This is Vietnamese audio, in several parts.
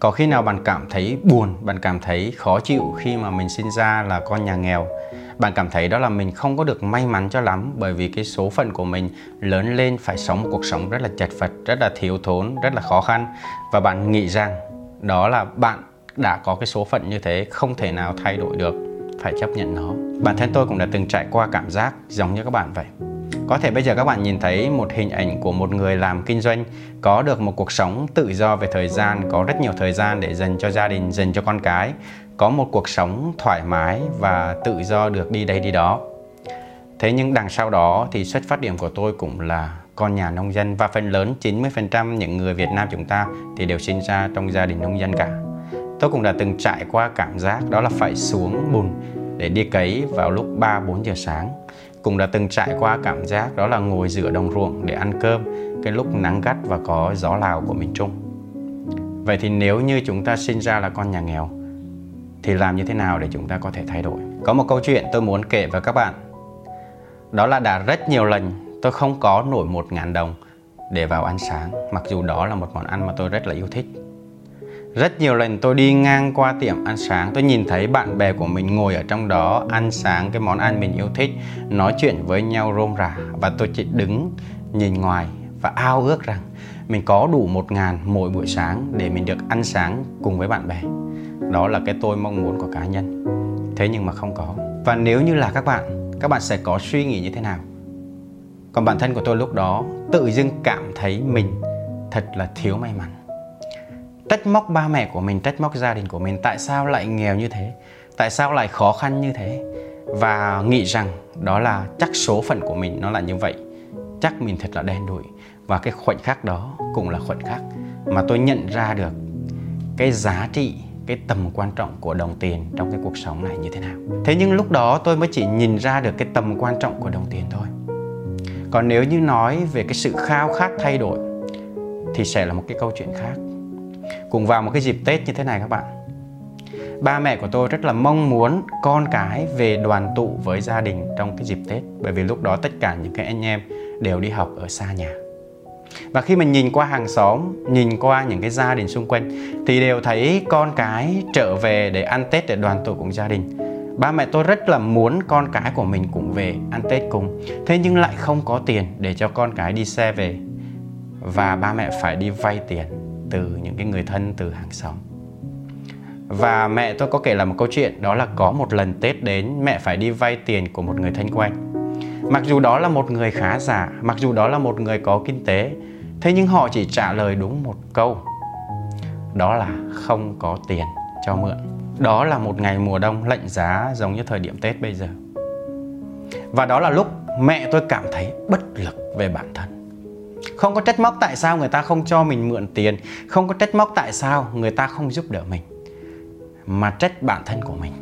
Có khi nào bạn cảm thấy buồn, bạn cảm thấy khó chịu khi mà mình sinh ra là con nhà nghèo? Bạn cảm thấy đó là mình không có được may mắn cho lắm bởi vì cái số phận của mình lớn lên phải sống một cuộc sống rất là chật vật, rất là thiếu thốn, rất là khó khăn. Và bạn nghĩ rằng đó là bạn đã có cái số phận như thế không thể nào thay đổi được. Phải chấp nhận nó. Bản thân tôi cũng đã từng trải qua cảm giác giống như các bạn vậy có thể bây giờ các bạn nhìn thấy một hình ảnh của một người làm kinh doanh, có được một cuộc sống tự do về thời gian, có rất nhiều thời gian để dành cho gia đình, dành cho con cái, có một cuộc sống thoải mái và tự do được đi đây đi đó. Thế nhưng đằng sau đó thì xuất phát điểm của tôi cũng là con nhà nông dân, và phần lớn 90% những người Việt Nam chúng ta thì đều sinh ra trong gia đình nông dân cả. Tôi cũng đã từng trải qua cảm giác đó là phải xuống bùn để đi cấy vào lúc 3-4 giờ sáng cũng đã từng trải qua cảm giác đó là ngồi giữa đồng ruộng để ăn cơm, cái lúc nắng gắt và có gió lào của miền Trung vậy thì nếu như chúng ta sinh ra là con nhà nghèo, thì làm như thế nào để chúng ta có thể thay đổi? Có một câu chuyện tôi muốn kể với các bạn. Đó là đã rất nhiều lần tôi không có nổi một ngàn đồng để vào ăn sáng, mặc dù đó là một món ăn mà tôi rất là yêu thích rất nhiều lần tôi đi ngang qua tiệm ăn sáng, tôi nhìn thấy bạn bè của mình ngồi ở trong đó ăn sáng cái món ăn mình yêu thích, nói chuyện với nhau rôm rả. Và tôi chỉ đứng nhìn ngoài và ao ước rằng mình có đủ một ngàn mỗi buổi sáng để mình được ăn sáng cùng với bạn bè. Đó là cái tôi mong muốn của cá nhân. Thế nhưng mà không có. Và nếu như là các bạn các bạn sẽ có suy nghĩ như thế nào? Còn bản thân của tôi lúc đó tự dưng cảm thấy mình thật là thiếu may mắn trách móc ba mẹ của mình, trách móc gia đình của mình, tại sao lại nghèo như thế? Tại sao lại khó khăn như thế? Và nghĩ rằng đó là chắc số phận của mình nó là như vậy. Chắc mình thật là đen đủi. Và cái khoảnh khắc đó cũng là khoảnh khắc mà tôi nhận ra được cái giá trị, cái tầm quan trọng của đồng tiền trong cái cuộc sống này như thế nào. Thế nhưng lúc đó tôi mới chỉ nhìn ra được cái tầm quan trọng của đồng tiền thôi. Còn nếu như nói về cái sự khao khát thay đổi thì sẽ là một cái câu chuyện khác cùng vào một cái dịp tết như thế này các bạn. Ba mẹ của tôi rất là mong muốn con cái về đoàn tụ với gia đình trong cái dịp tết, bởi vì lúc đó tất cả những cái anh em đều đi học ở xa nhà. Và khi mình nhìn qua hàng xóm, nhìn qua những cái gia đình xung quanh, thì đều thấy con cái trở về để ăn tết để đoàn tụ cùng gia đình. Ba mẹ tôi rất là muốn con cái của mình cũng về ăn tết cùng. Thế nhưng lại không có tiền để cho con cái đi xe về. Và ba mẹ phải đi vay tiền từ những cái người thân từ hàng xóm và mẹ tôi có kể là một câu chuyện đó là có một lần Tết đến mẹ phải đi vay tiền của một người thân quen Mặc dù đó là một người khá giả, mặc dù đó là một người có kinh tế, thế nhưng họ chỉ trả lời đúng một câu. Đó là không có tiền cho mượn. Đó là một ngày mùa đông lạnh giá giống như thời điểm Tết bây giờ. Và đó là lúc mẹ tôi cảm thấy bất lực về bản thân. Không có trách móc tại sao người ta không cho mình mượn tiền, không có trách móc tại sao người ta không giúp đỡ mình, mà trách bản thân của mình.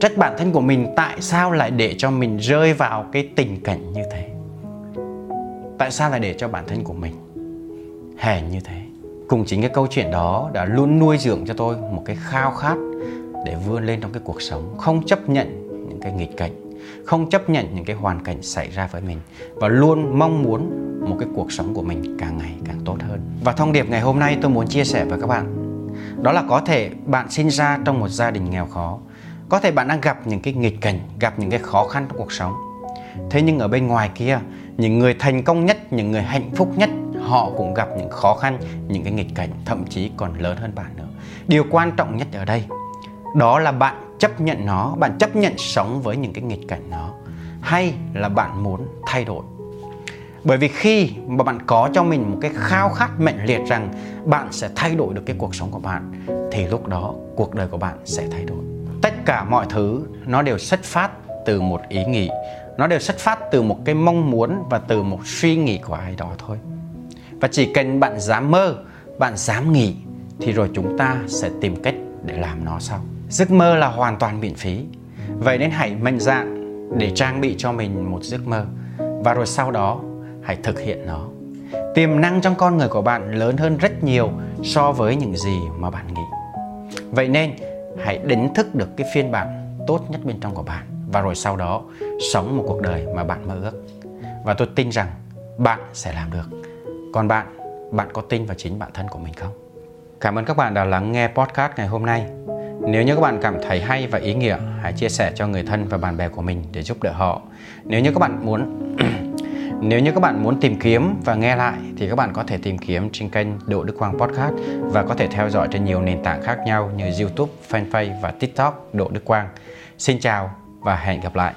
Trách bản thân của mình tại sao lại để cho mình rơi vào cái tình cảnh như thế? Tại sao lại để cho bản thân của mình hèn như thế? Cùng chính cái câu chuyện đó đã luôn nuôi dưỡng cho tôi một cái khao khát để vươn lên trong cái cuộc sống. Không chấp nhận những cái nghịch cảnh. Không chấp nhận những cái hoàn cảnh xảy ra với mình. Và luôn mong muốn một cái cuộc sống của mình càng ngày càng tốt hơn. Và thông điệp ngày hôm nay tôi muốn chia sẻ với các bạn, đó là có thể bạn sinh ra trong một gia đình nghèo khó. Có thể bạn đang gặp những cái nghịch cảnh, gặp những cái khó khăn trong cuộc sống. Thế nhưng ở bên ngoài kia, những người thành công nhất, những người hạnh phúc nhất, họ cũng gặp những khó khăn, những cái nghịch cảnh, thậm chí còn lớn hơn bạn nữa. Điều quan trọng nhất ở đây, đó là bạn chấp nhận nó, bạn chấp nhận sống với những cái nghịch cảnh đó hay là bạn muốn thay đổi? Bởi vì khi mà bạn có cho mình một cái khao khát mạnh liệt rằng bạn sẽ thay đổi được cái cuộc sống của bạn, thì lúc đó cuộc đời của bạn sẽ thay đổi. Tất cả mọi thứ nó đều xuất phát từ một ý nghĩ, nó đều xuất phát từ một cái mong muốn và từ một suy nghĩ của ai đó thôi. Và chỉ cần bạn dám mơ, bạn dám nghĩ, thì rồi chúng ta sẽ tìm cách để làm nó sau. Giấc mơ là hoàn toàn miễn phí. Vậy nên hãy mạnh dạn để trang bị cho mình một giấc mơ. Và rồi sau đó hãy thực hiện nó. Tiềm năng trong con người của bạn lớn hơn rất nhiều so với những gì mà bạn nghĩ. Vậy nên, hãy đánh thức được cái phiên bản tốt nhất bên trong của bạn và rồi sau đó sống một cuộc đời mà bạn mơ ước. Và tôi tin rằng bạn sẽ làm được. Còn bạn bạn có tin vào chính bản thân của mình không? Cảm ơn các bạn đã lắng nghe podcast ngày hôm nay. Nếu như các bạn cảm thấy hay và ý nghĩa, hãy chia sẻ cho người thân và bạn bè của mình để giúp đỡ họ. Nếu như các bạn muốn Nếu như các bạn muốn tìm kiếm và nghe lại thì các bạn có thể tìm kiếm trên kênh Đỗ Đức Quang Podcast và có thể theo dõi trên nhiều nền tảng khác nhau như YouTube, Fanpage và TikTok Đỗ Đức Quang. Xin chào và hẹn gặp lại.